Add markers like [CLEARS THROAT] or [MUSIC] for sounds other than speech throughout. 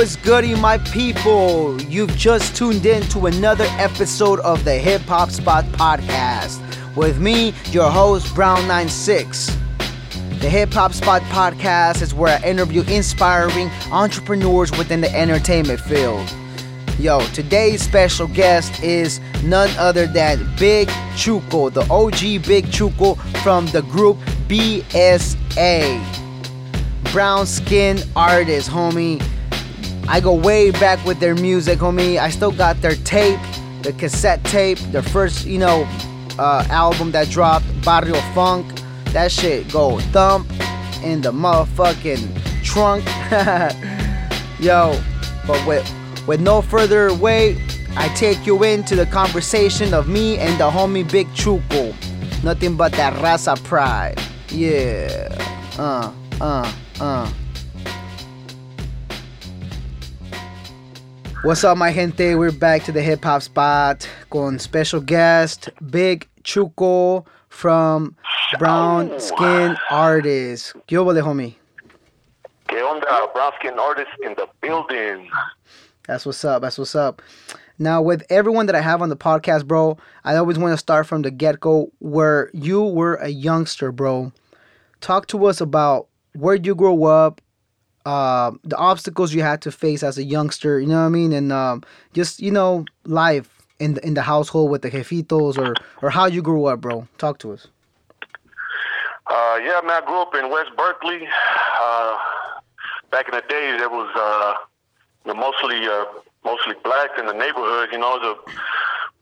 What's goody, my people? You've just tuned in to another episode of the Hip Hop Spot Podcast with me, your host, Brown96. The Hip Hop Spot Podcast is where I interview inspiring entrepreneurs within the entertainment field. Yo, today's special guest is none other than Big Chuco, the OG Big Chuco from the group BSA brown skin artist, homie. I go way back with their music, homie. I still got their tape, the cassette tape, their first, you know, uh, album that dropped, Barrio Funk. That shit go thump in the motherfucking trunk. [LAUGHS] Yo, but with with no further wait, I take you into the conversation of me and the homie Big Chuco. Nothing but that raza pride. Yeah. Uh, uh. Uh. What's up, my gente? We're back to the hip hop spot con special guest Big Chuco from Brown Skin Artist. ¿Qué óvole, homie? ¿Qué onda? Brown Skin Artist in the building. That's what's up. That's what's up. Now, with everyone that I have on the podcast, bro, I always want to start from the get go where you were a youngster, bro. Talk to us about where you grow up, uh, the obstacles you had to face as a youngster, you know what I mean, and um, just you know life in the in the household with the jefitos or or how you grew up, bro. Talk to us. Uh, yeah, man, I grew up in West Berkeley. Uh, back in the days, it was uh, mostly uh, mostly black in the neighborhood. You know, the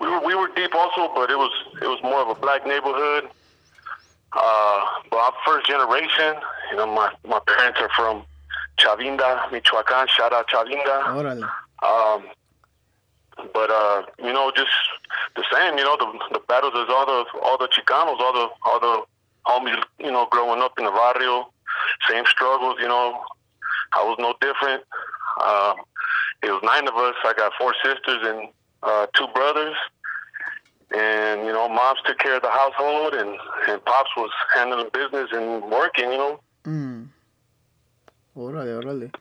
we were we were deep also, but it was it was more of a black neighborhood. Uh, but I'm first generation. You know, my my parents are from Chavinda, Michoacan. Shout out Chavinda. Órale. Um, but uh, you know, just the same. You know, the the battles is all the all the Chicanos, all the all the homies. You know, growing up in the barrio, same struggles. You know, I was no different. Uh, it was nine of us. I got four sisters and uh, two brothers and you know, moms took care of the household, and and pops was handling business and working. You know. Mm. Órale, órale.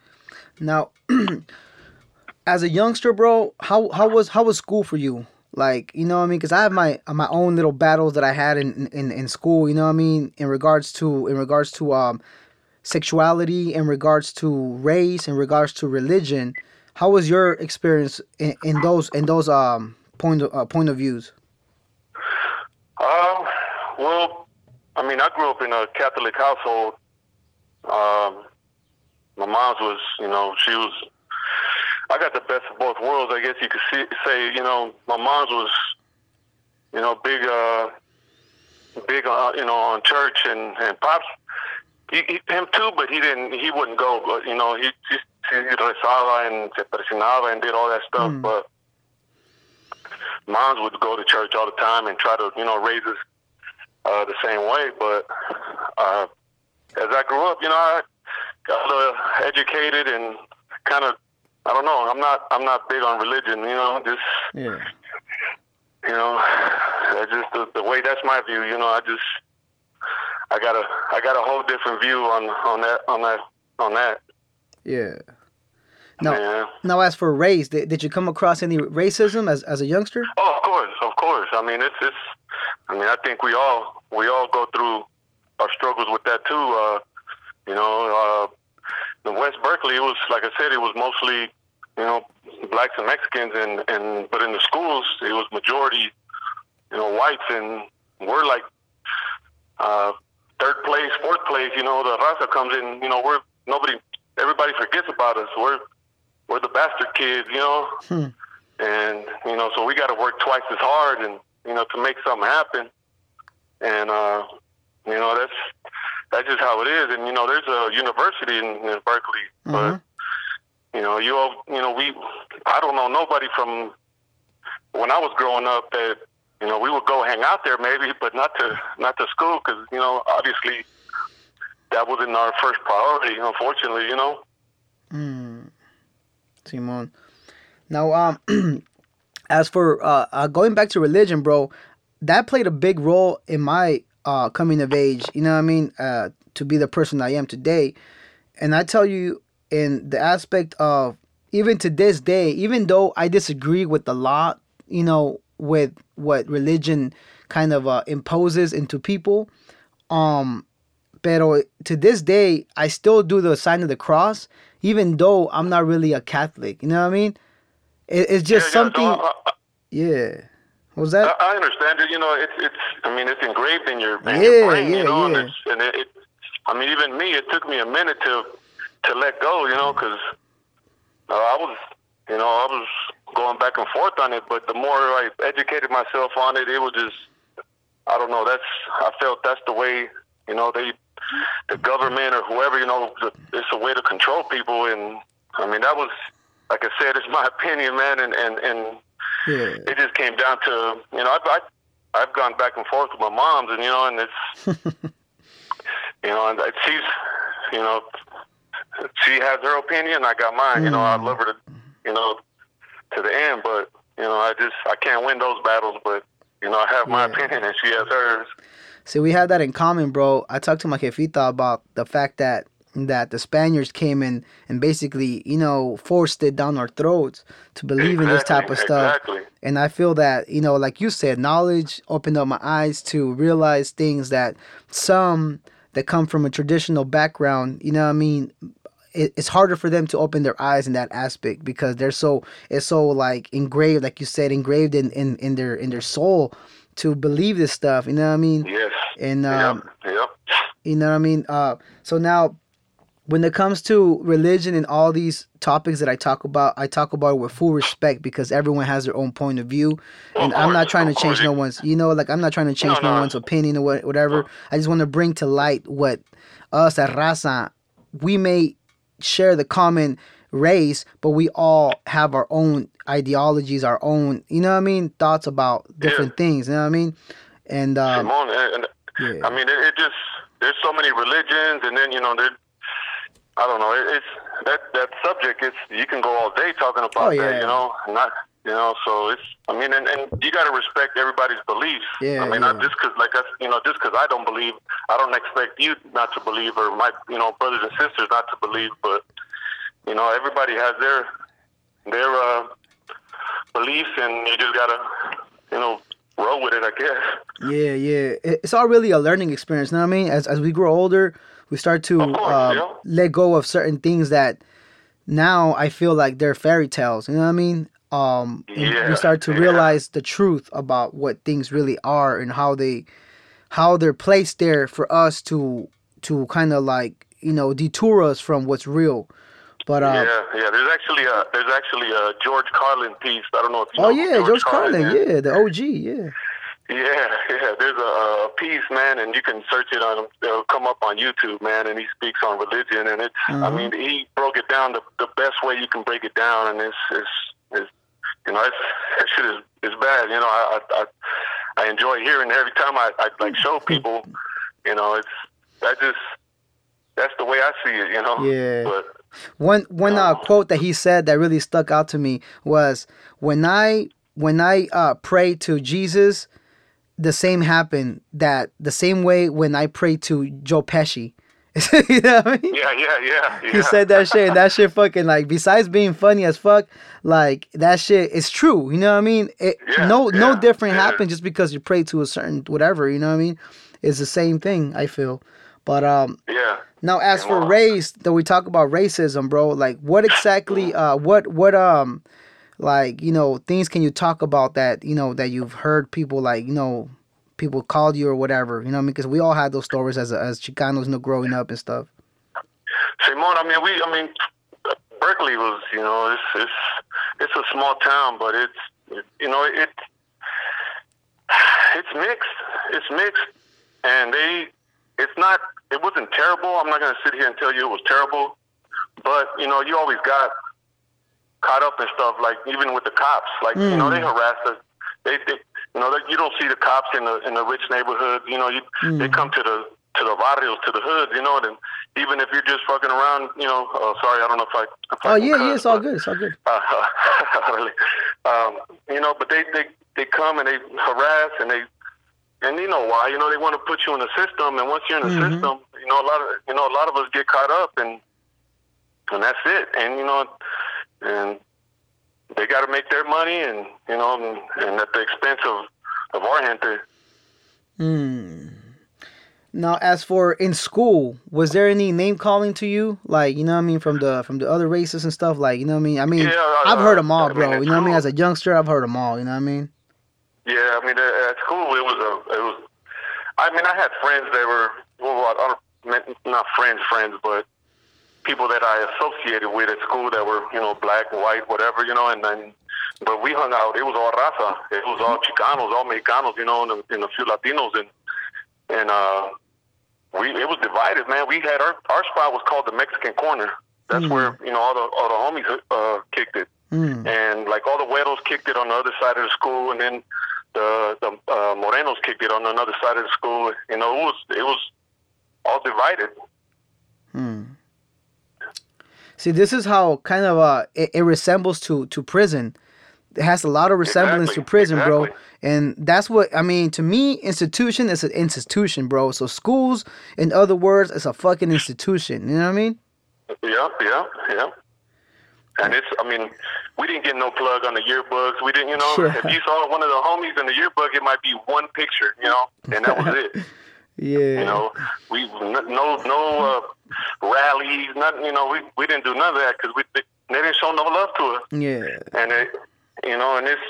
Now, [CLEARS THROAT] as a youngster, bro, how how was how was school for you? Like, you know what I mean? Because I have my my own little battles that I had in, in in school. You know what I mean? In regards to in regards to um sexuality, in regards to race, in regards to religion. How was your experience in, in those in those um point of, uh, point of views? Um, well, I mean, I grew up in a Catholic household. Um, my mom's was, you know, she was. I got the best of both worlds, I guess you could see, say. You know, my mom's was, you know, big, uh, big, uh, you know, on church, and and pops, he, he, him too, but he didn't, he wouldn't go. But you know, he just he rezaba and se persinaba and did all that stuff, Mm. but moms would go to church all the time and try to, you know, raise us uh, the same way. But uh, as I grew up, you know, I got a educated and kind of, I don't know, I'm not, I'm not big on religion, you know, just, Yeah. you know, that's just the, the way. That's my view, you know. I just, I got a, I got a whole different view on on that, on that, on that. Yeah. Now, Yeah. now as for race, did, did you come across any racism as, as a youngster? Oh, of course, of course. I mean, it's it's. I mean, I think we all we all go through our struggles with that too. Uh, you know, in West Berkeley, it was like I said, it was mostly you know blacks and Mexicans, and and but in the schools, it was majority you know whites, and we're like uh, third place, fourth place. You know, the raza comes in. You know, we're nobody, everybody forgets about us. We're we're the bastard kids. You know Hmm. and you know, so we got to work twice as hard, and you know, to make something happen. And uh, you know, that's that's just how it is. And you know, there's a university in, in Berkeley, Mhm. but you know, you all, you know, we I don't know nobody from when I was growing up that you know we would go hang out there maybe, but not to not to school because you know obviously that wasn't our first priority. Unfortunately, you know. Mm. Simon. Now, um, [CLEARS THROAT] as for uh, uh, going back to religion, bro, that played a big role in my uh, coming of age. You know what I mean? Uh, to be the person I am today. And I tell you, in the aspect of even to this day, even though I disagree with a lot, you know, with what religion kind of uh, imposes into people, um, pero to this day, I still do the sign of the cross, even though I'm not really a Catholic. You know what I mean? It, it's just yeah, something. yeah. Was that? I, I understand it. You know, it's it's. I mean, it's engraved in your, in Yeah, your brain. yeah, you know, yeah. and, it's, and it, it. I mean, even me, it took me a minute to to let go. You know, because uh, I was, you know, I was going back and forth on it. But the more I educated myself on it, it was just. I don't know. That's. I felt that's the way. You know, they, the government or whoever. You know, it's a way to control people. And I mean, that was. Like I said, it's my [LAUGHS] opinion, man, and and and Yeah. it just came down to you know I've, I've I've gone back and forth with my mom's and you know and it's [LAUGHS] you know and she's you know she has her opinion I got mine you know I love her to you know to the end but you know I just I can't win those battles but you know I have my Yeah. opinion and she has hers See, we have that in common, bro. I talked to my jefita about the fact that that the Spaniards came in and basically, you know, forced it down our throats to believe in this type of stuff. exactly And I feel that, you know, like you said, knowledge opened up my eyes to realize things that some that come from a traditional background, you know what I mean? It's harder for them to open their eyes in that aspect because they're so it's so like engraved, like you said, engraved in, in, in their in their soul to believe this stuff. You know what I mean? yes And um, yep yep you know what I mean? Uh, so now, when it comes to religion and all these topics that I talk about, I talk about it with full respect because everyone has their own point of view, and Of I'm not trying to change course. no one's. You know, like I'm not trying to change No, no, no. one's opinion or what, whatever. I just want to bring to light what us at Raza, we may share the common race, but we all have our own ideologies, our own, you know what I mean, thoughts about different things. You know what I mean? And um, Simone, and, and yeah. I mean, it, it just there's so many religions, and then you know, there. I don't know. It, it's that that subject. It's you can go all day talking about Oh, yeah. that. You know, not you know. So it's. I mean, and, and you got to respect everybody's beliefs. Yeah, I mean, yeah. not just because like us. You know, just because I don't believe, I don't expect you not to believe, or my you know brothers and sisters not to believe. But you know, everybody has their their uh, beliefs, and you just gotta you know roll with it. I guess. Yeah, yeah. It's all really a learning experience. You know what I mean? As as we grow older, we start to course, uh, yeah. let go of certain things that now I feel like they're fairy tales. You know what I mean? Um, Yeah, we start to yeah. realize the truth about what things really are and how they how they're placed there for us to to kind of like you know detour us from what's real. But uh, yeah, yeah. There's actually a there's actually a George Carlin piece. I don't know if you oh know. yeah, George Carlin, is. yeah, the OG, yeah. Yeah, yeah. There's a, a piece, man, and you can search it on. It'll come up on YouTube, man. And he speaks on religion, and it's. I Mhm. mean, he broke it down the the best way you can break it down, and it's it's, it's you know, it's, that shit is is bad. You know, I I I, I enjoy hearing it every time I, I like show people. You know, it's that just that's the way I see it. You know. Yeah. But One one uh, quote that he said that really stuck out to me was when I when I uh, pray to Jesus, the same happened that the same way when I pray to Joe Pesci. [LAUGHS] you know what I mean? yeah, yeah, yeah. [LAUGHS] yeah. He said that shit, and that shit fucking like. Besides being funny as fuck, like that shit is true. You know what I mean? It, Yeah, no, no different yeah. happens just because you pray to a certain whatever. You know what I mean? It's the same thing. I feel, but um, Yeah. now, as for race, that we talk about racism, bro. Like, what [LAUGHS] exactly? Uh, what what um, like you know, things can you talk about that you know that you've heard people like you know, people called you or whatever. You know, I mean, because we all had those stories as as Chicanos, you know, growing up and stuff. Simone, I mean, we, I mean, Berkeley was, you know, it's it's it's a small town, but it's, it, you know, it it's mixed. It's mixed, and they, it's not, it wasn't terrible. I'm not to sit here and tell you it was terrible, but you know, you always got caught up in stuff like even with the cops, like you know, they harass us. They, they, you know, that you don't see the cops in the in the rich neighborhoods. You know, you they come to the to the barrios, to the hoods. You know, and even if you're just fucking around, you know, uh, sorry, I don't know if I. If Oh can yeah, cuss, yeah, it's all good. It's all good. Uh, really. um, you know, but they they they come and they harass and they. And you know why? You know they want to put you in the system, and once you're in the Mhm. system, you know a lot of you know a lot of us get caught up, and and that's it. And you know, and they got to make their money, and you know, and, and at the expense of of our gente. Hmm. Now, as for in school, was there any name calling to you? Like, you know what I mean, from the from the other races and stuff. Like, you know what I mean. I mean, Yeah, uh, I've heard them all, I bro. mean, you know what I mean. As a youngster, I've heard them all. You know what I mean. Yeah, I mean, at at school it was a, it was. I mean, I had friends that were well, not friends, friends, but people that I associated with at school that were you know black, white, whatever, you know, and then. But we hung out. It was all raza. It was all Chicanos, all Mexicanos, you know, and, a- and a few Latinos, and and uh, we it was divided, man. We had our our spot was called the Mexican Corner. That's Mm. where you know all the all the homies uh, kicked it Mm. and like all the Güeros kicked it on the other side of the school, and then the the uh, Morenos kicked it on another side of the school. You know, it was it was all divided. See, this is how kind of uh it, it resembles to to prison. It has a lot of resemblance Exactly, to prison, bro. And that's what I mean. To me, institution is an institution, bro. So schools, in other words, it's a fucking institution. You know what I mean? Yeah, yeah, yeah. And it's, I mean, we didn't get no plug on the yearbooks. We didn't, you know, if you saw one of the homies in the yearbook, it might be one picture, you know, and that was it. [LAUGHS] Yeah. You know, we no no uh, rallies, nothing. You know, we we didn't do none of that because we they didn't show no love to us. Yeah. and it, you know, and it's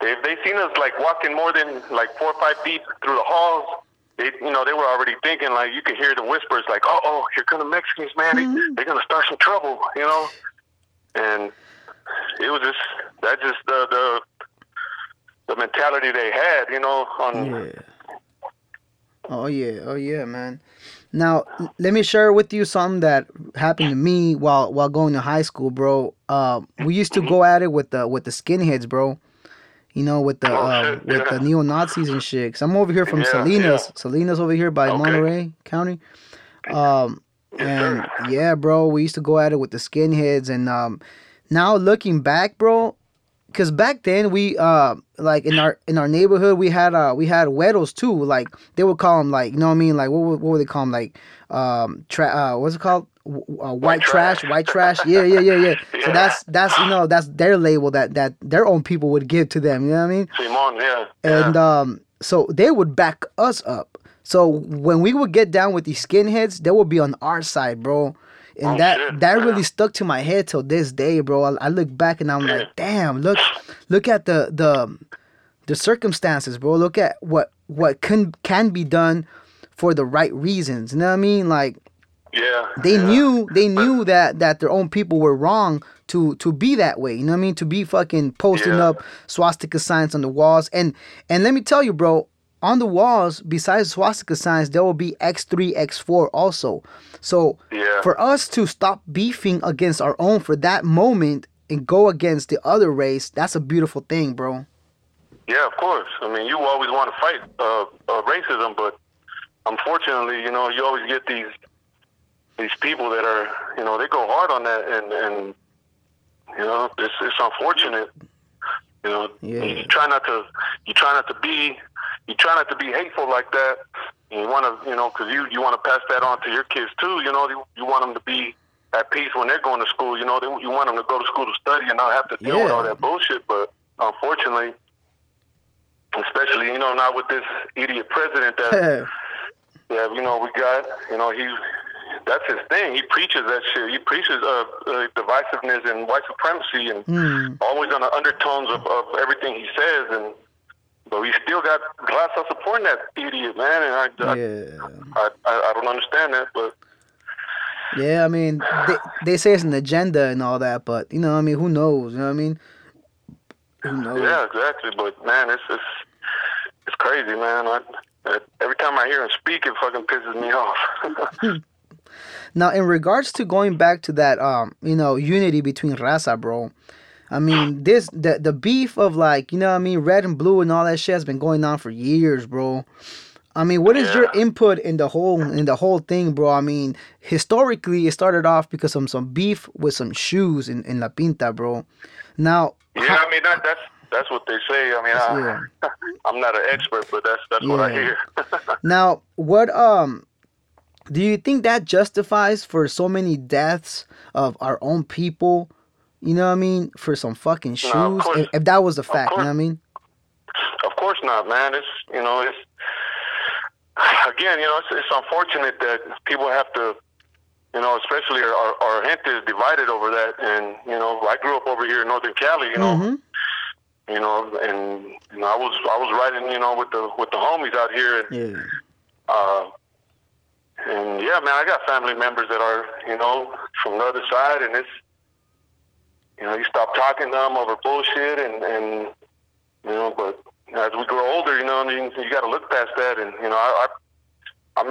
if they seen us like walking more than like four or five feet through the halls, they, you know, they were already thinking like you could hear the whispers like, oh, oh, here come the Mexicans, man, they, they're gonna start some trouble, you know, and it was just that just the the the mentality they had, you know, on Yeah. Oh yeah, oh yeah, man. Now let me share with you something that happened to me while while going to high school, bro. Um, we used to go at it with the with the skinheads, bro. You know, with the Oh, uh, shit, with yeah. the neo Nazis and shit. Cause I'm over here from Yeah, Salinas. yeah. Salinas over here by Okay. Monterey County. Um, and yeah, bro, we used to go at it with the skinheads, and um, now looking back, bro, because back then we uh like in our in our neighborhood we had uh we had weddles too. Like they would call them like you know what I mean? Like what would, what would they call them like um tra- uh what's it called? W- uh, white, trash. white trash. Yeah yeah yeah yeah. [LAUGHS] So that's that's you know that's their label that that their own people would give to them you know what I mean? Simon, yeah, and yeah. um so they would back us up. So when we would get down with these skinheads they would be on our side bro and Oh, that shit. that really stuck to my head till this day bro i, I look back and i'm Yeah. like damn look look at the the the circumstances bro look at what what can can be done for the right reasons you know what i mean like yeah, they yeah. knew they knew that that their own people were wrong to to be that way you know what i mean to be fucking posting Yeah. up swastika signs on the walls and and let me tell you bro on the walls besides swastika signs there will be x3 x4 also so Yeah. for us to stop beefing against our own for that moment and go against the other race that's a beautiful thing bro Yeah, of course. I mean, you always want to fight uh, uh, racism, but unfortunately, you know, you always get these these people that are, you know, they go hard on that, and and you know, it's it's unfortunate. You know, Yeah. you try not to you try not to be you try not to be hateful like that. And you want to, you know, because you you want to pass that on to your kids too. You know, you, you want them to be at peace when they're going to school. You know, they, you want them to go to school to study and not have to deal with all that bullshit. But unfortunately, especially you know not with this idiot president that [LAUGHS] that you know we got. You know he that's his thing. He preaches that shit. He preaches uh, uh, divisiveness and white supremacy and Hmm. always on the undertones of, of everything he says. And but we still got Glass supporting that idiot man. And I, I, yeah I, I, I don't understand that. But Yeah, I mean, they, they say it's an agenda and all that, but you know, I mean, who knows? You know what I mean? Who knows? yeah, exactly. But man, it's it's it's crazy, man. I, I, every time I hear him speak, it fucking pisses me off. [LAUGHS] Now, in regards to going back to that, um, you know, unity between raza, bro. I mean, this the the beef of like, you know, what I mean, red and blue and all that shit has been going on for years, bro. I mean, what is your input in the whole in the whole thing, bro? I mean, historically, it started off because of some beef with some shoes in, in La Pinta, bro. Now, yeah, I mean that, that's that's what they say. I mean, I, [LAUGHS] I'm not an expert, but that's that's what I hear. [LAUGHS] Now, what um Do you think that justifies for so many deaths of our own people? You know what I mean? For some fucking shoes. No, course. if, if that was a fact, you know what I mean? Of course not, man. It's you know, it's [SIGHS] again, you know, it's, it's unfortunate that people have to, you know, especially our, our, our gente is divided over that. And you know, I grew up over here in Northern Cali, you know, Mhm. you know, and you know, I was I was riding, you know, with the with the homies out here, and Yeah. uh, and yeah, man, I got family members that are, you know, from the other side, and it's, you know, you stop talking to them over bullshit, and and you know, but as we grow older, you know, I mean, you got to look past that, and you know, I, I, I'm,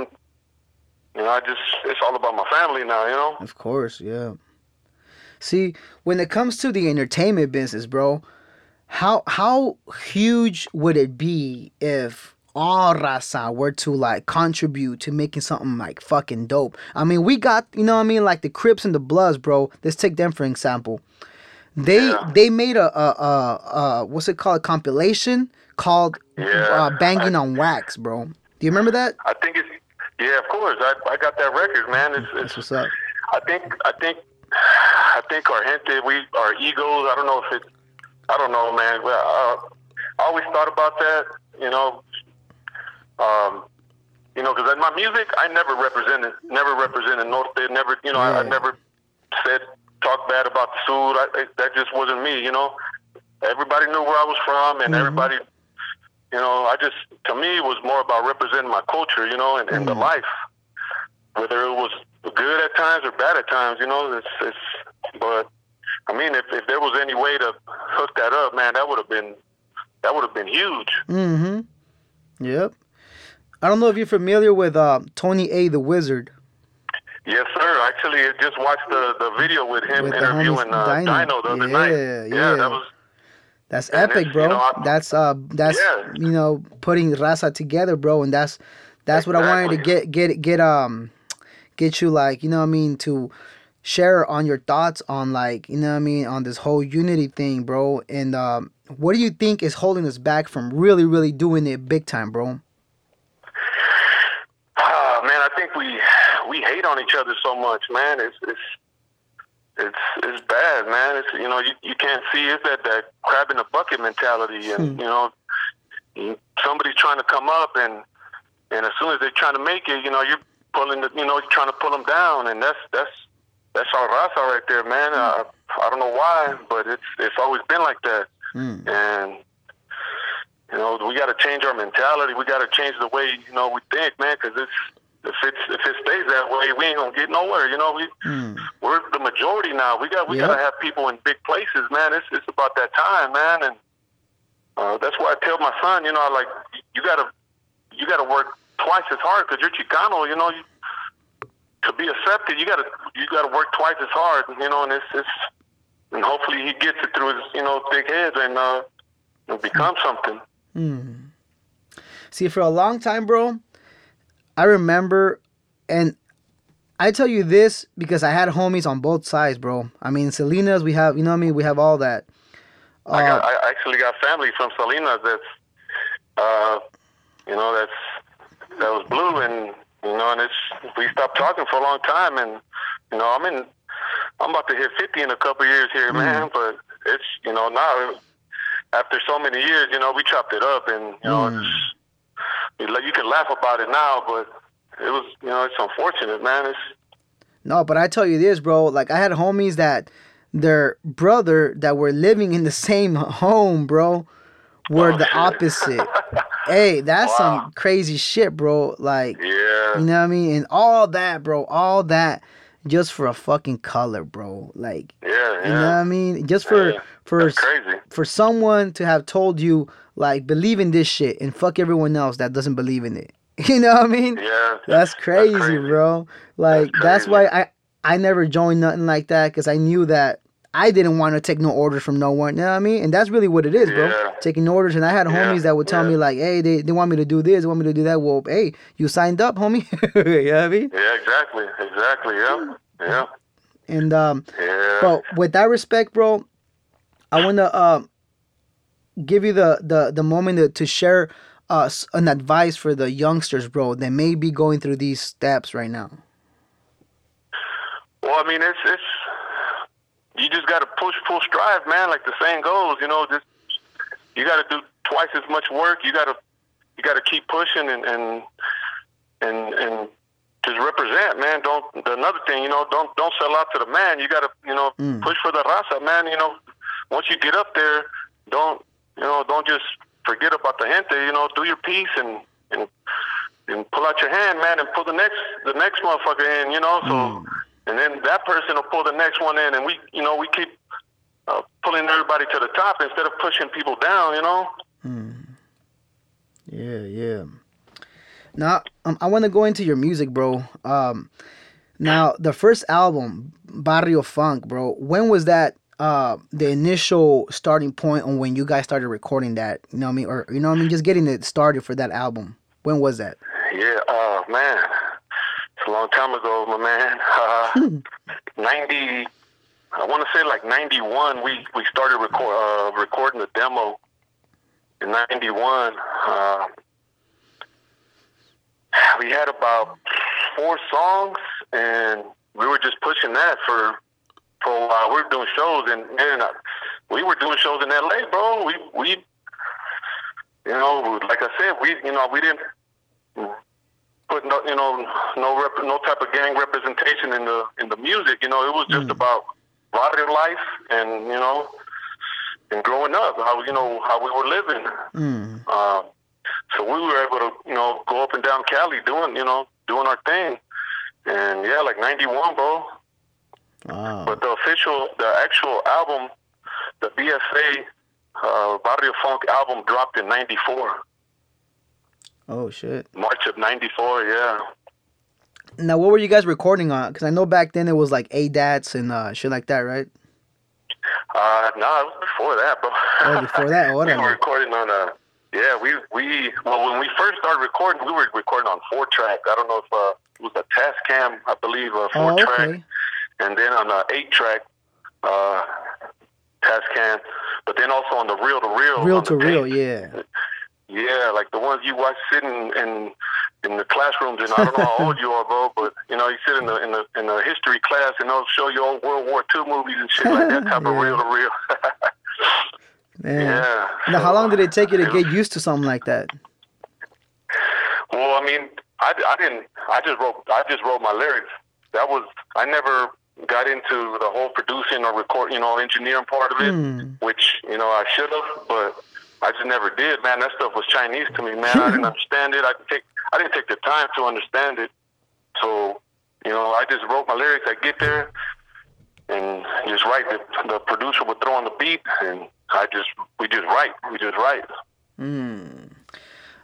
you know, I just, it's all about my family now, you know. Of course, yeah. See, when it comes to the entertainment business, bro, how how huge would it be if all raza were to like contribute to making something like fucking dope? I mean, we got you know what I mean, like the Crips and the Bloods, bro. Let's take them for example. They Yeah. they made a, a, a, a what's it called a compilation called Yeah, uh, "Banging I- on Wax," bro. Do you remember that? I think it's, yeah, of course, I, I got that record, man. It's, That's it's what's up. I think I think I think our gente, we our egos. I don't know if it. I don't know, man. Well, uh, I always thought about that. You know, um, you know, because in my music, I never represented, never represented North. They never, you know, I, I never said talk bad about the food. I, I, that just wasn't me. You know, everybody knew where I was from, and Mhm. everybody. You know, I just to me it was more about representing my culture, you know, and, and the Mhm. life whether it was good at times or bad at times, you know, it's, it's but I mean, if, if there was any way to hook that up, man, that would have been, that would have been huge. Mm-hmm. Yep. I don't know if you're familiar with uh, Tony A. the Wizard. Yes, sir. Actually, I just watched the, the video with him With interviewing uh, Dino. Dino. the other Yeah, night. yeah. yeah. that was, That's epic, bro. you know, I- that's uh, that's Yeah. you know, putting Raza together, bro, and that's that's what I wanted to get get get um, get you like you know what I mean to share on your thoughts on like you know what I mean on this whole unity thing, bro. And um, what do you think is holding us back from really really doing it big time, bro? Man, I think we, we hate on each other so much, man. It's, it's, it's, it's bad, man. It's, you know, you, you can't see it's that, that crab in the bucket mentality. And, Hmm. you know, somebody's trying to come up and, and as soon as they're trying to make it, you know, you're pulling the, you know, you're trying to pull them down. And that's, that's, that's our raza right there, man. Uh, I don't know why, but it's, it's always been like that. Mm. And, you know, we got to change our mentality. We got to change the way, you know, we think, man, because it's, if it's if it stays that way, we ain't gonna get nowhere. You know, we Mm. we're the majority now. We got we Yep. gotta have people in big places, man. It's it's about that time, man, and uh, that's why I tell my son, you know, I like you gotta you gotta work twice as hard because you're Chicano. You know, you, to be accepted, you gotta you gotta work twice as hard. You know, and it's it's and hopefully he gets it through his you know thick head and uh, and become something. Mm. See, for a long time, bro, I remember, and I tell you this because I had homies on both sides, bro. I mean, Salinas, we have, you know what I mean? We have all that. I got Uh, I actually got family from Salinas that's uh you know that's that was blue and you know and it's we stopped talking for a long time and you know I'm in I'm about to hit 50 in a couple years here man but it's you know now after so many years you know we chopped it up and you know Mm. it's you can laugh about it now but it was you know it's unfortunate man it's no, but I tell you this, bro. Like, I had homies that their brother that were living in the same home, bro, were Oh, the shit. opposite. hey, that's Wow. some crazy shit, bro. Like, yeah You know what I mean? And all that, bro, all that just for a fucking color, bro. Like, yeah yeah you know what I mean? Just for Yeah, for for someone to have told you like believe in this shit and fuck everyone else that doesn't believe in it. [LAUGHS] You know what I mean? yeah That's crazy, crazy. bro. Like that's, crazy. why I I never joined nothing like that cuz I knew that I didn't want to take no orders from no one. You know what I mean? And that's really what it is, bro. Yeah. Taking orders. And I had Yeah, homies that would tell yeah. me like, hey, they, they want me to do this, they want me to do that. Well, hey, you signed up, homie. [LAUGHS] you know what I mean? Yeah, exactly, exactly. Yeah, yeah, And um yeah. But with that respect, bro, I want to um give you the the the moment to, to share uh, an advice for the youngsters, bro, that may be going through these steps right now? Well, I mean, it's it's you just got to push full strive, man. Like the saying goes, you know, just you got to do twice as much work. You got to you got to keep pushing and and and and just represent, man. Don't another thing, you know, don't don't sell out to the man. You got to you know mm. push for the raza, man. You know, once you get up there, don't you know, don't just forget about the gente. You know, do your piece and and and pull out your hand, man, and pull the next the next motherfucker in. You know, so. Mm and then that person will pull the next one in, and we, you know, we keep uh, pulling everybody to the top instead of pushing people down. You know. Hmm. Yeah, yeah. Now um, I want to go into your music, bro. Um, now the first album, Barrio Funk, bro. When was that? Uh, the initial starting point on when you guys started recording that. You know what I mean? Or you know what I mean? Just getting it started for that album. When was that? Yeah. Uh, man a long time ago, my man. Uh, 90, I want to say like 91, we, we started record, uh, recording the demo in 91. Uh, we had about four songs, and we were just pushing that for for a while. We were doing shows, and man, we were doing shows in LA, bro. We we, you know, like I said, we you know we didn't put no, you know, no rep, no type of gang representation in the in the music. You know, it was just mm. about barrio life and you know, and growing up, how you know how we were living. Mm. Uh, so we were able to you know go up and down Cali doing you know doing our thing, and yeah, like '91, bro. Wow. But the official, the actual album, the BSA uh, Barrio Funk album dropped in '94. Oh shit. March of '94, yeah. Now, what were you guys recording on? Because I know back then it was like ADATs and uh, shit like that, right? Uh, no, it was before that, bro. Oh, before that, [LAUGHS] whatever. we were recording on a. Uh, yeah, we we well when we first started recording, we were recording on four track. I don't know if uh, it was a Tascam, I believe, a four oh, track, okay. and then on a eight track uh, Tascam, but then also on the reel to reel. Reel to reel, yeah. Yeah, like the ones you watch sitting in in the classrooms, and I don't know how old you are, bro, but you know you sit in the in the in the history class, and they'll show you old World War II movies and shit like that type [LAUGHS] yeah. of real to real. [LAUGHS] Man. Yeah. Now, how long did it take you to get used to something like that? Well, I mean, I, I didn't. I just wrote. I just wrote my lyrics. That was. I never got into the whole producing or record, you know, engineering part of it, mm. which you know I should have, but I just never did, man. That stuff was Chinese to me, man. I didn't [LAUGHS] understand it. I didn't take I didn't take the time to understand it. So, you know, I just wrote my lyrics. I get there and just write. The, the producer would throw on the beat, and I just we just write. We just write. Hmm.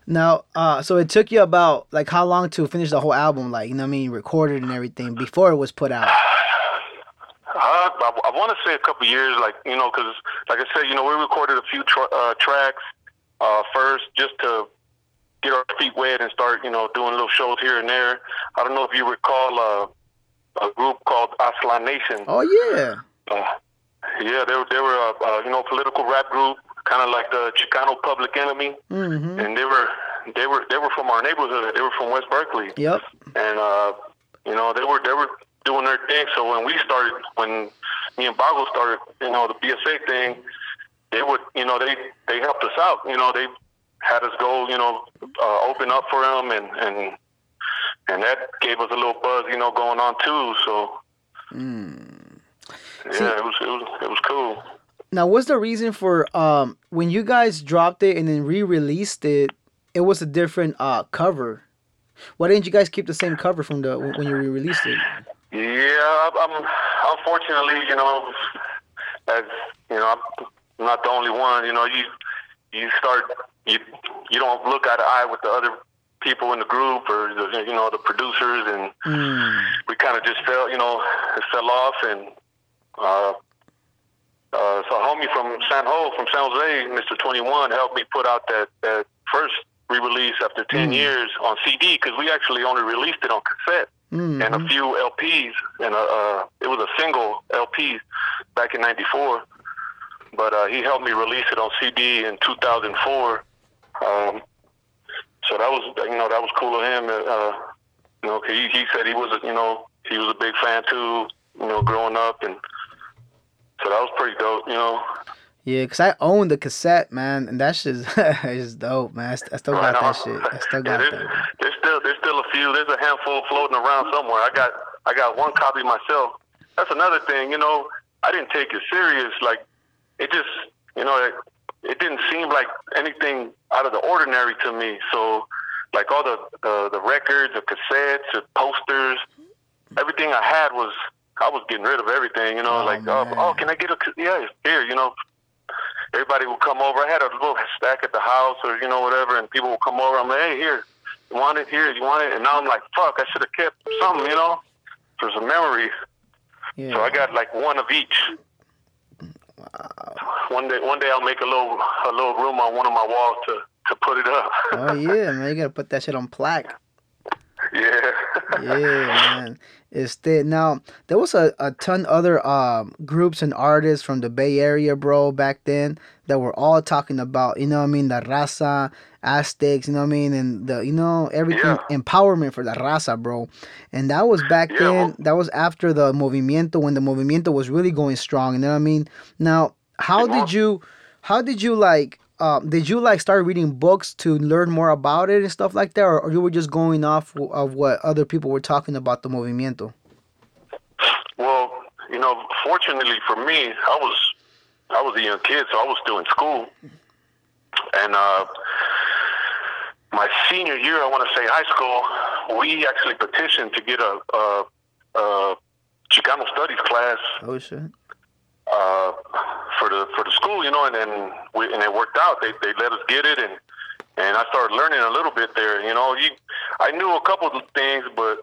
Now, uh, so it took you about like how long to finish the whole album? Like, you know, I mean, recorded and everything before it was put out. [SIGHS] Uh, I, I want to say a couple years, like you know, because like I said, you know, we recorded a few tra- uh, tracks uh, first just to get our feet wet and start, you know, doing little shows here and there. I don't know if you recall uh, a group called Aztlan Nation. Oh yeah. Uh, yeah, they were they were a uh, you know political rap group, kind of like the Chicano Public Enemy, mm-hmm. and they were they were they were from our neighborhood. They were from West Berkeley. Yep. And uh, you know they were they were doing their thing. So when we started, when me and Bago started, you know, the BSA thing, they would, you know, they they helped us out. You know, they had us go, you know, uh, open up for them, and and and that gave us a little buzz, you know, going on too. So. Mm. Yeah, See, it was it was it was cool. Now, what's the reason for um when you guys dropped it and then re-released it? It was a different uh cover. Why didn't you guys keep the same cover from the when you re-released it? Yeah, I'm unfortunately, you know, as you know, I'm not the only one. You know, you you start you you don't look eye to eye with the other people in the group or the, you know the producers, and mm. we kind of just fell, you know, fell off, and uh, uh, so a homie from San Ho, from San Jose, Mr. Twenty One, helped me put out that that first re-release after ten mm. years on CD because we actually only released it on cassette mm-hmm. and a few LPs, and a, uh, it was a single LP back in '94. But uh, he helped me release it on CD in 2004. Um, so that was you know that was cool of him. Uh, you know, he he said he was a, you know he was a big fan too. You know, growing up, and so that was pretty dope. You know. Yeah, cause I own the cassette, man, and that shit's [LAUGHS] is dope, man. I, st- I still got that shit. I still [LAUGHS] got yeah, there's, that. There's still there's still a few. There's a handful floating around somewhere. I got I got one copy myself. That's another thing. You know, I didn't take it serious. Like it just you know it, it didn't seem like anything out of the ordinary to me. So like all the uh, the records, the cassettes, the posters, everything I had was I was getting rid of everything. You know, Oh, like oh, oh, can I get a yeah here? You know, everybody would come over. I had a little stack at the house or you know whatever, and people would come over. I'm like, hey, here, you want it? Here, you want it? And now I'm like, fuck, I should have kept something. You know, for some memories. Yeah. So I got like one of each. Wow. One day, one day I'll make a little a little room on one of my walls to to put it up. Oh yeah, [LAUGHS] man, you gotta put that shit on plaque. yeah. Yeah, man. It's now there was a, a ton other um groups and artists from the Bay Area, bro, back then that were all talking about, you know what I mean, the raza, Aztecs, you know what I mean, and the you know, everything Yeah. empowerment for the raza, bro. And that was back Yeah, then, well- that was after the movimiento when the movimiento was really going strong, you know what I mean? Now, how did you how did you like um, did you like start reading books to learn more about it and stuff like that, or, or you were just going off of what other people were talking about the movimiento? Well, you know, fortunately for me, I was I was a young kid, so I was still in school, and uh, my senior year, I want to say high school, we actually petitioned to get a, a, a Chicano studies class Oh shit! Uh, for the for the school, you know, and then we, and it worked out. They they let us get it, and and I started learning a little bit there. You know, you I knew a couple of things, but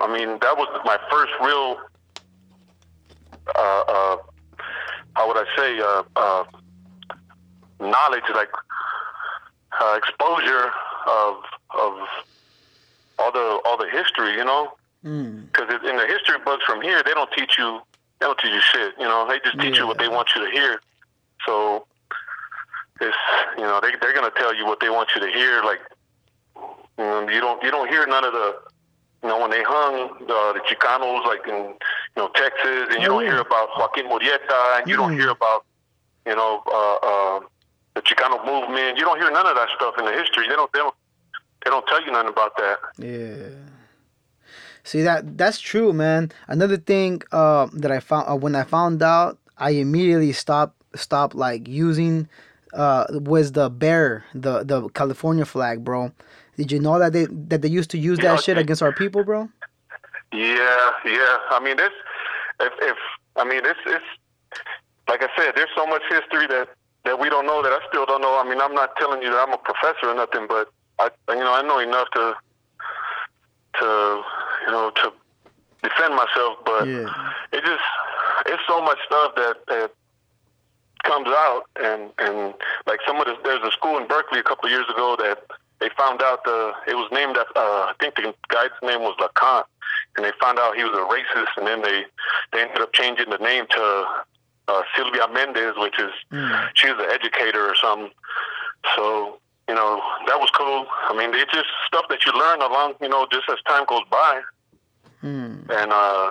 I mean that was my first real. Uh, uh, how would I say? Uh, uh, knowledge, like uh, exposure of of all the all the history, you know Mm. because in the history books from here, they don't teach you, they don't teach you shit. You know, they just teach you what they want you to hear. So it's, you know, they they're gonna tell you what they want you to hear. Like, you, know, you don't you don't hear none of the, you know, when they hung uh, the Chicanos, like in you know Texas, and you don't yeah. hear about Joaquin Murrieta, and you don't Mm. hear about, you know, uh, uh, the Chicano movement. You don't hear none of that stuff in the history. They don't they don't they don't tell you nothing about that. Yeah. See that that's true, man. Another thing uh, that I found uh, when I found out, I immediately stopped stopped like using uh, was the bear, the the California flag, bro. Did you know that they that they used to use that shit against our people, bro? Yeah, yeah. I mean, this, if, if I mean, this it's like I said, there's so much history that that we don't know that I still don't know. I mean, I'm not telling you that I'm a professor or nothing, but I, you know, I know enough to, to, you know, to defend myself. But Yeah. it just, it's so much stuff that that comes out, and and like some of the, there's a school in Berkeley a couple of years ago that they found out the it was named after uh, I think the guy's name was LeConte, and they found out he was a racist, and then they they ended up changing the name to uh, Sylvia Mendez, which is Mm. she was an educator or something. So you know that was cool. I mean, it's just stuff that you learn along, you know, just as time goes by, Mm. and uh,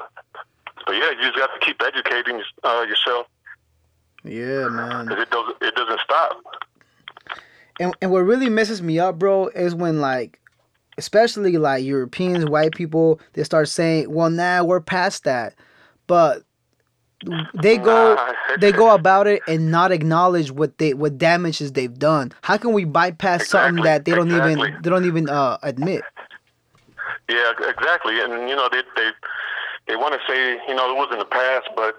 but yeah, you just have to keep educating uh, yourself Yeah, man. because it doesn't it doesn't stop. And and what really messes me up, bro, is when like especially like Europeans, white people, they start saying, "Well, now we're past that." But they go [LAUGHS] they go about it and not acknowledge what they what damages they've done. How can we bypass something that they don't exactly. even they don't even uh admit? Yeah, exactly. And you know, they they they want to say you know it was in the past, but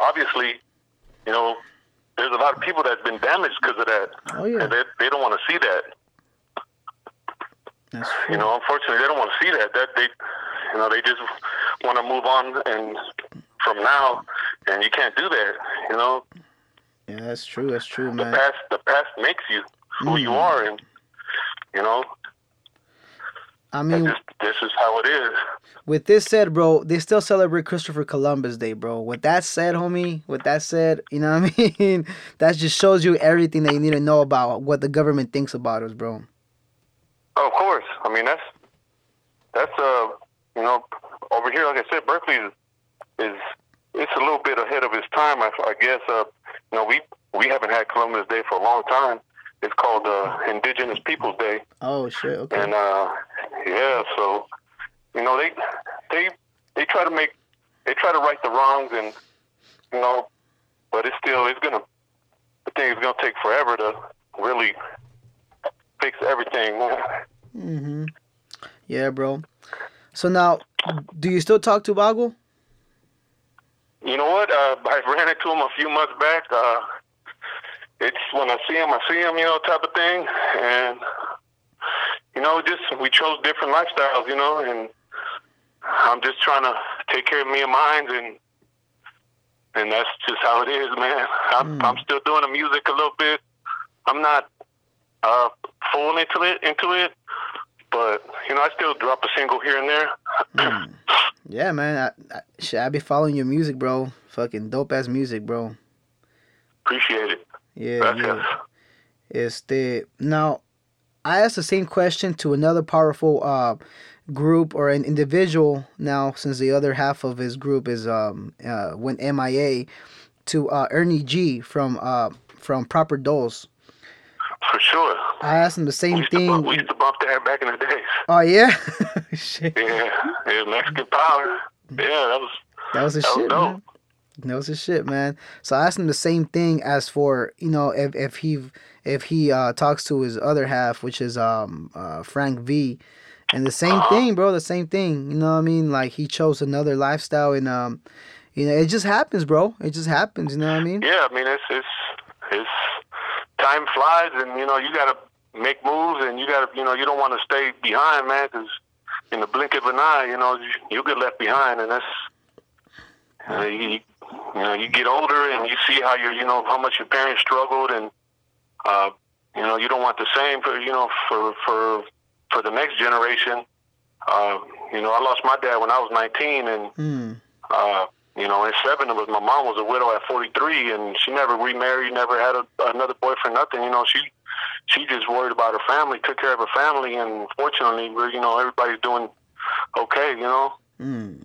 obviously, you know, there's a lot of people that's been damaged because of that, Oh yeah. and they they don't want to see that. That's You know, unfortunately, they don't want to see that. That they, you know, they just want to move on and from now, and you can't do that. You know, Yeah, that's true. That's true, man. the past the past makes you who you Mm. are, and you know, I mean, this this is how it is. with this said, bro, they still celebrate Christopher Columbus Day, bro. With that said, homie, with that said, you know what I [LAUGHS] mean? that just shows you everything that you need to know about what the government thinks about us, bro. Of course. I mean, that's that's uh, you know, over here, like I said, Berkeley is, is it's a little bit ahead of its time. I, I guess. Uh, you know, we we haven't had Columbus Day for a long time. It's called uh, Indigenous Peoples Day. Oh shit! Okay. And uh, yeah, so you know they they they try to make they try to right the wrongs, and you know, but it's still it's gonna the thing is gonna take forever to really fix everything. Mhm. Yeah, bro. So now, do you still talk to Bago? You know what? Uh, I ran into him a few months back. Uh, it's when I see him, I see him, you know, type of thing. And you know, just we chose different lifestyles, you know, and I'm just trying to take care of me and mine, and and that's just how it is, man. I'm, Mm. I'm still doing the music a little bit. I'm not uh, full into it, into it, but you know, I still drop a single here and there. Mm. [CLEARS THROAT] Yeah, man. I, I, shit, I be following your music, bro. Fucking dope ass music, bro. Appreciate it. Yeah, Gracias. yeah. Este, now, I asked the same question to another powerful uh, group or an individual now, since the other half of his group is um uh, went MIA, to uh, Ernie G from uh from Proper Dose. For sure. I asked him the same to thing. bump, we used to bump that back in the days. Oh yeah, [LAUGHS] shit. Yeah, yeah, Mexican power. Yeah, that was That was a That was shit, dope. man. That was his shit, man. So I asked him the same thing as for you know if if he if he uh, talks to his other half, which is um uh, Frank V, and the same Uh-huh. thing, bro. The same thing. You know what I mean? Like he chose another lifestyle, and um, you know, it just happens, bro. It just happens. You know what I mean? yeah. I mean, it's it's it's time flies, and you know you got to make moves, and you got to you know you don't want to stay behind, man, because in the blink of an eye, you know you, you get left behind, and that's uh, you, you know you get older, and you see how your you know how much your parents struggled, and uh, you know you don't want the same for you know for for for the next generation. Uh, you know, I lost my dad when I was 19, and Hmm. uh, you know, in seven, it was my mom was a widow at 43, and she never remarried, never had a, another boyfriend, nothing. You know, she she just worried about her family, took care of her family, and fortunately, we're you know everybody's doing okay. You know, Hmm.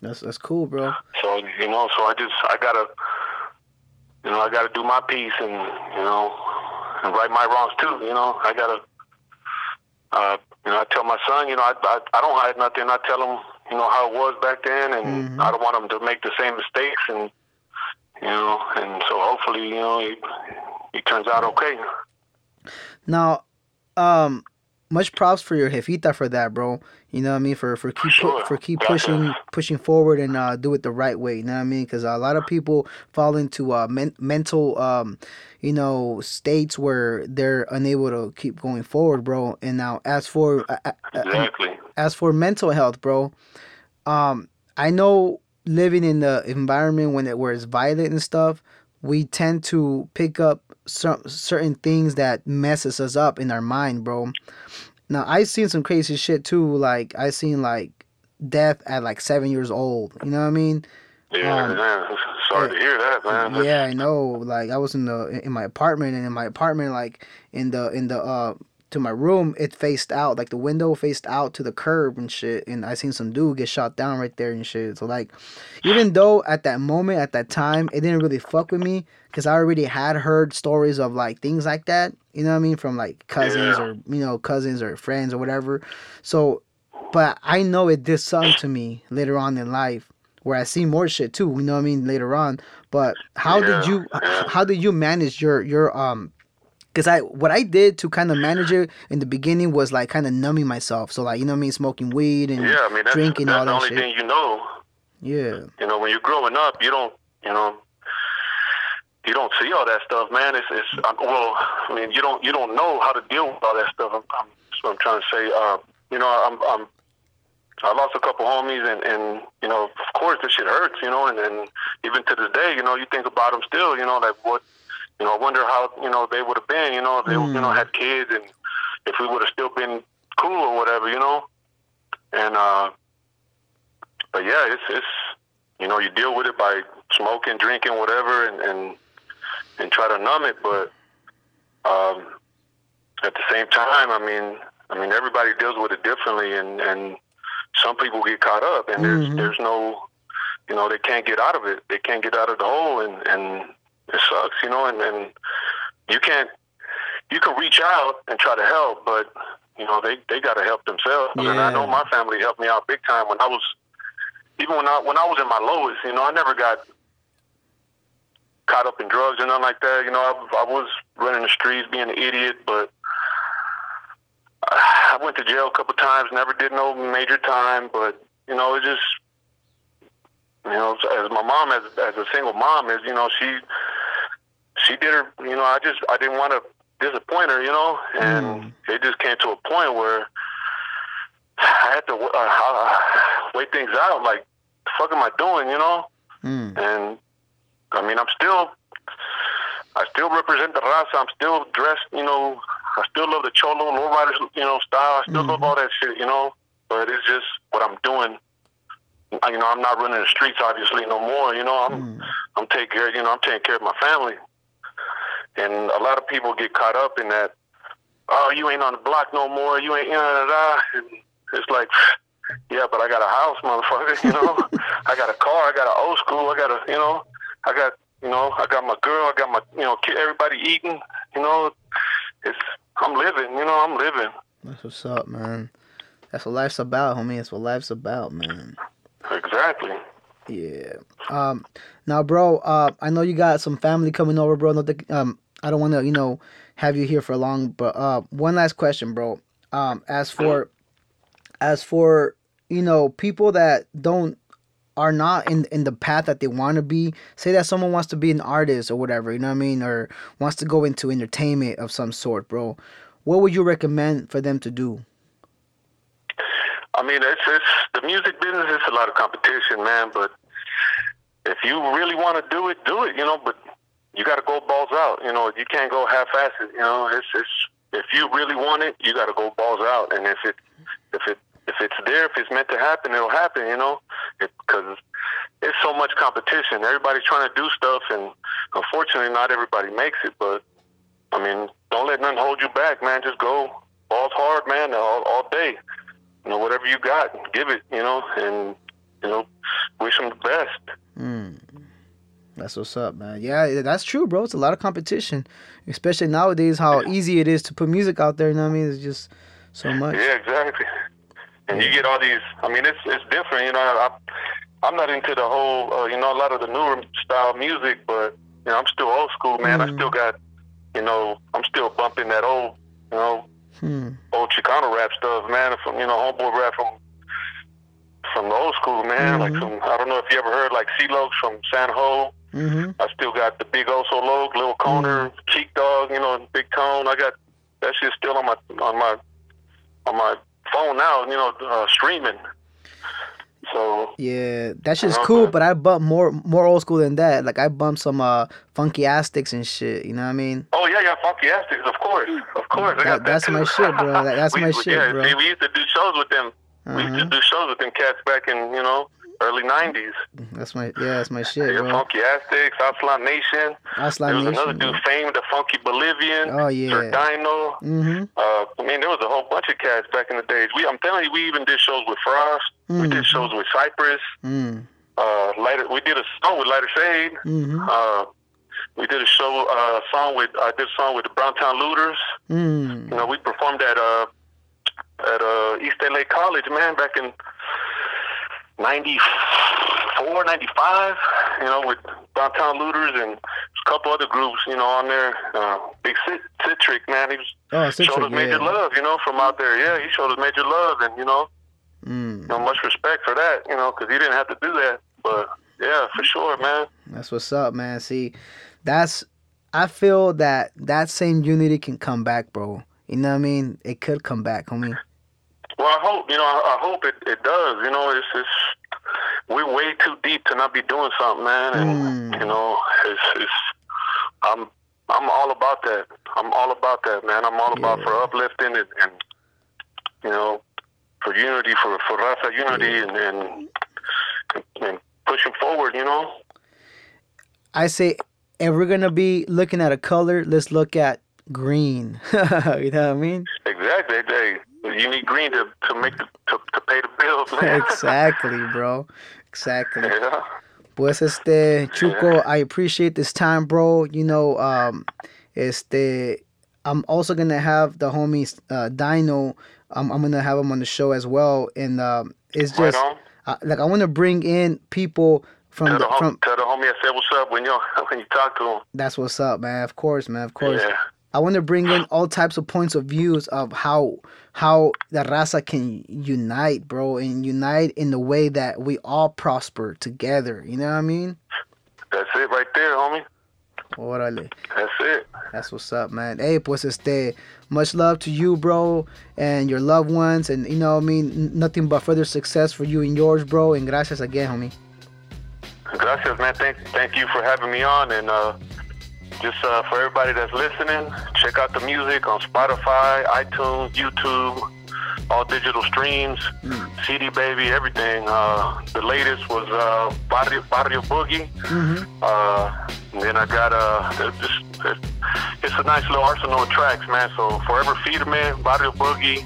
That's that's cool, bro. so you know, so I just I gotta you know I gotta do my piece and you know and right my wrongs too. You know, I gotta. Uh, you know, I tell my son, you know, I, I I don't hide nothing. I tell him, you know, how it was back then, and Mhm. I don't want him to make the same mistakes, and you know, and so hopefully, you know, he, he turns out okay. Now, um, much props for your jefita for that, bro. You know what I mean? For for keep pu- Sure. for keep Gotcha. pushing pushing forward and uh, do it the right way. You know what I mean? Because a lot of people fall into uh, men- mental um, you know, states where they're unable to keep going forward, bro. And now, as for uh, Exactly. As for mental health, bro, um, I know living in the environment when it where it's violent and stuff, we tend to pick up some certain things that messes us up in our mind, bro. Now I seen some crazy shit too. Like I seen like death at like seven years old. You know what I mean? Yeah, Um, man. Sorry to hear that, man. Yeah, I know. Like I was in the in my apartment, and in my apartment, like in the in the uh to my room, it faced out. Like the window faced out to the curb and shit. And I seen some dude get shot down right there and shit. So like, even though at that moment, at that time, it didn't really fuck with me, cause I already had heard stories of like things like that. You know what I mean? From like cousins Yeah. or you know cousins or friends or whatever. So, but I know it did something to me later on in life where I see more shit too. You know what I mean? Later on, but how did you how did you manage your your um? Because I what I did to kind of manage it in the beginning was like kind of numbing myself. So like you know what I mean, smoking weed and Yeah, I mean that's, drinking that's all the that only shit. thing you know. yeah. You know, when you're growing up, you don't, you know, you don't see all that stuff, man. It's, it's um, well, I mean, you don't, you don't know how to deal with all that stuff. I'm, I'm, that's what I'm trying to say. Uh, you know, I'm, I'm, I lost a couple homies, and, and you know, of course, this shit hurts. You know, and, and even to this day, you know, you think about them still. You know, like what, you know, I wonder how, you know, they would have been. You know, if they, you know, Mm. had kids, and if we would have still been cool or whatever. You know, and uh, but yeah, it's it's you know you deal with it by smoking, drinking, whatever, and and, and try to numb it. But um, at the same time, I mean, I mean, everybody deals with it differently, and and some people get caught up, and there's Mhm. there's no, you know, they can't get out of it. They can't get out of the hole, and and it sucks, you know, and and you can't. You can reach out and try to help, but you know they they got to help themselves. And I know my family helped me out big time when I was, even when I when I was in my lowest. You know, I never got caught up in drugs or nothing like that. You know, I, I was running the streets, being an idiot, but I went to jail a couple times. Never did no major time, but you know, it just you know, as my mom, as as a single mom, is you know, she she did her. You know, I just I didn't want to disappoint her. You know, and Mm. it just came to a point where I had to uh, wait things out. Like, the fuck am I doing? You know. Mm. And I mean, I'm still, I still represent the raza. I'm still dressed, you know. I still love the cholo, lowriders, you know, style. I still love all that shit, you know. But it's just what I'm doing. I- You know, I'm not running the streets, obviously, no more. You know, I'm, Mm. I'm taking care, you know, I'm taking care of my family. And a lot of people get caught up in that. Oh, you ain't on the block no more. You ain't, you know, da, da. And it's like, yeah, but I got a house, motherfucker. [LAUGHS] You know, I got a car. I got an old school. I got a, you know, I got, you know, I got my girl. I got my, you know, everybody eating. You know, it's, I'm living. You know, I'm living. That's what's up, man. That's what life's about, homie. That's what life's about, man. Exactly. Yeah. Um. Now, bro. Uh, I know you got some family coming over, bro. Not the, um. I don't want to, you know, have you here for long, but uh, one last question, bro. Um, as for, as for, you know, people that don't are not in in the path that they want to be. Say that someone wants to be an artist or whatever, you know what I mean, or wants to go into entertainment of some sort, bro. What would you recommend for them to do? I mean, it's, it's the music business. It's a lot of competition, man. But if you really want to do it, do it. You know, but you got to go balls out. You know, you can't go half-assed. You know, it's it's if you really want it, you got to go balls out. And if it if it if it's there, if it's meant to happen, it'll happen. You know, because it's so much competition. Everybody's trying to do stuff, and unfortunately, not everybody makes it. But I mean, don't let nothing hold you back, man. Just go balls hard, man, all, all day. You know, whatever you got, give it. You know, and you know, wish them the best. Mm. That's what's up, man. Yeah, that's true, bro. It's a lot of competition, especially nowadays. How easy it is to put music out there. You know what I mean? It's just so much. Yeah, exactly. And you get all these. I mean, it's it's different. You know, I, I'm not into the whole. Uh, you know, a lot of the newer style music, but you know, I'm still old school, man. I Mhm. still got. You know, I'm still bumping that old. You know, Hmm. old Chicano rap stuff, man. From you know, homeboy rap from from the old school, man. Like Mhm. some. I don't know if you ever heard like C-Lokes from San Ho. Mm-hmm. I still got the big Oso Log, Lil Coner, Cheek Dog, you know, Big Tone. I got that shit still on my on my on my phone now, you know, uh, streaming. So Yeah, that shit's Uh-huh. cool, but I bump more more old school than that. Like I bump some uh Funky Aztecs and shit. You know what I mean? oh yeah, yeah, Funky Aztecs, of course, of course. I That- got that that's too. my shit, bro. That- that's [LAUGHS] We- my shit, yeah, bro. See, we used to do shows with them. We used to Uh-huh. do shows with them cats back in you know early '90s. That's my yeah, that's my shit, Yeah, bro. Funky Aztecs, Aztlan Nation. Aztlan there was Nation, another dude. Fame, the Funky Bolivian. Oh, yeah. Sir Dyno. Mm-hmm. Uh, I mean, there was a whole bunch of cats back in the days. We, I'm telling you, we even did shows with Frost. We Mhm. did shows with Cypress. Mm. Uh, later, we did a song with Lighter Shade. Mm-hmm. Uh, we did a show, uh, song with, I did a song with the Browntown Looters. Mm. You know, we performed at, uh, at, uh, East LA College, man, back in 94, 95, you know, with Downtown Looters and a couple other groups, you know, on there. Uh, Big Cit- Citric, man, he was, Oh, showed Citric, us major yeah. love, you know, from out there. Yeah, he showed us major love, and you know, Mm. you know much respect for that, you know, because he didn't have to do that. But yeah, for sure, man. That's what's up, man. See, that's I feel that that same unity can come back, bro. You know what I mean? It could come back, homie. Well, I hope you know. I, I hope it, it does. You know, it's it's we're way too deep to not be doing something, man. And Mm. you know, it's it's I'm I'm all about that. I'm all about that, man. I'm all about for uplifting and, and you know for unity, for for Raza unity, and, and and pushing forward. You know. I say if we're gonna be looking at a color, let's look at green. [LAUGHS] you know what I mean? Exactly. They, you need green to, to make the, to, to pay the bills, [LAUGHS] man. exactly, bro. Exactly. yeah. Pues este Chuco, I appreciate this time, bro. You know, um, este, I'm also gonna have the homies uh, Dino. I'm, I'm gonna have him on the show as well, and um, it's just on. uh, like I want to bring in people from Tell the, the, from. tell the homie I said what's up when you [LAUGHS] when you talk to him. That's what's up, man. Of course, man. Of course. Yeah. I want to bring in all types of points of views of how how the raza can unite, bro, and unite in the way that we all prosper together. You know what I mean? That's it right there, homie. Órale. That's it. That's what's up, man. Hey, pues este, much love to you, bro, and your loved ones, and you know, what I mean, nothing but further success for you and yours, bro. And gracias again, homie. Gracias, man. Thank thank you for having me on, and uh, just uh, for everybody that's listening, check out the music on Spotify, iTunes, YouTube, all digital streams, CD Baby, everything. Uh, the latest was uh, Barrio, Barrio Boogie. Uh, and then I got uh, it's, just, it's a nice little arsenal of tracks, man. So Forever Feederman, Barrio Boogie,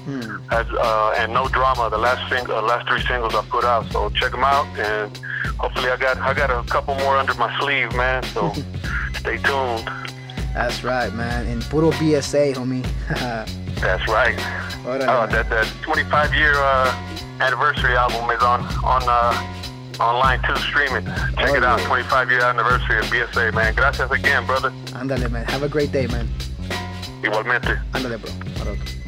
has, uh, and No Drama, the last sing- uh, last three singles I put out. So check them out, and hopefully I got I got a couple more under my sleeve, man. So [LAUGHS] stay tuned. That's right, man. And puro BSA, homie. [LAUGHS] That's right. Órale, Uh, that that 25 year uh, anniversary album is on on uh, online too. Stream it. Check Oh, it out. 25 year anniversary of BSA, man. Gracias again, brother. Ándale, man. Have a great day, man. Igualmente. Ándale, bro. Para otro.